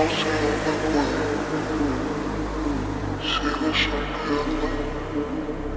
i'll see you Sigo sonriendo, sigo sonriendo.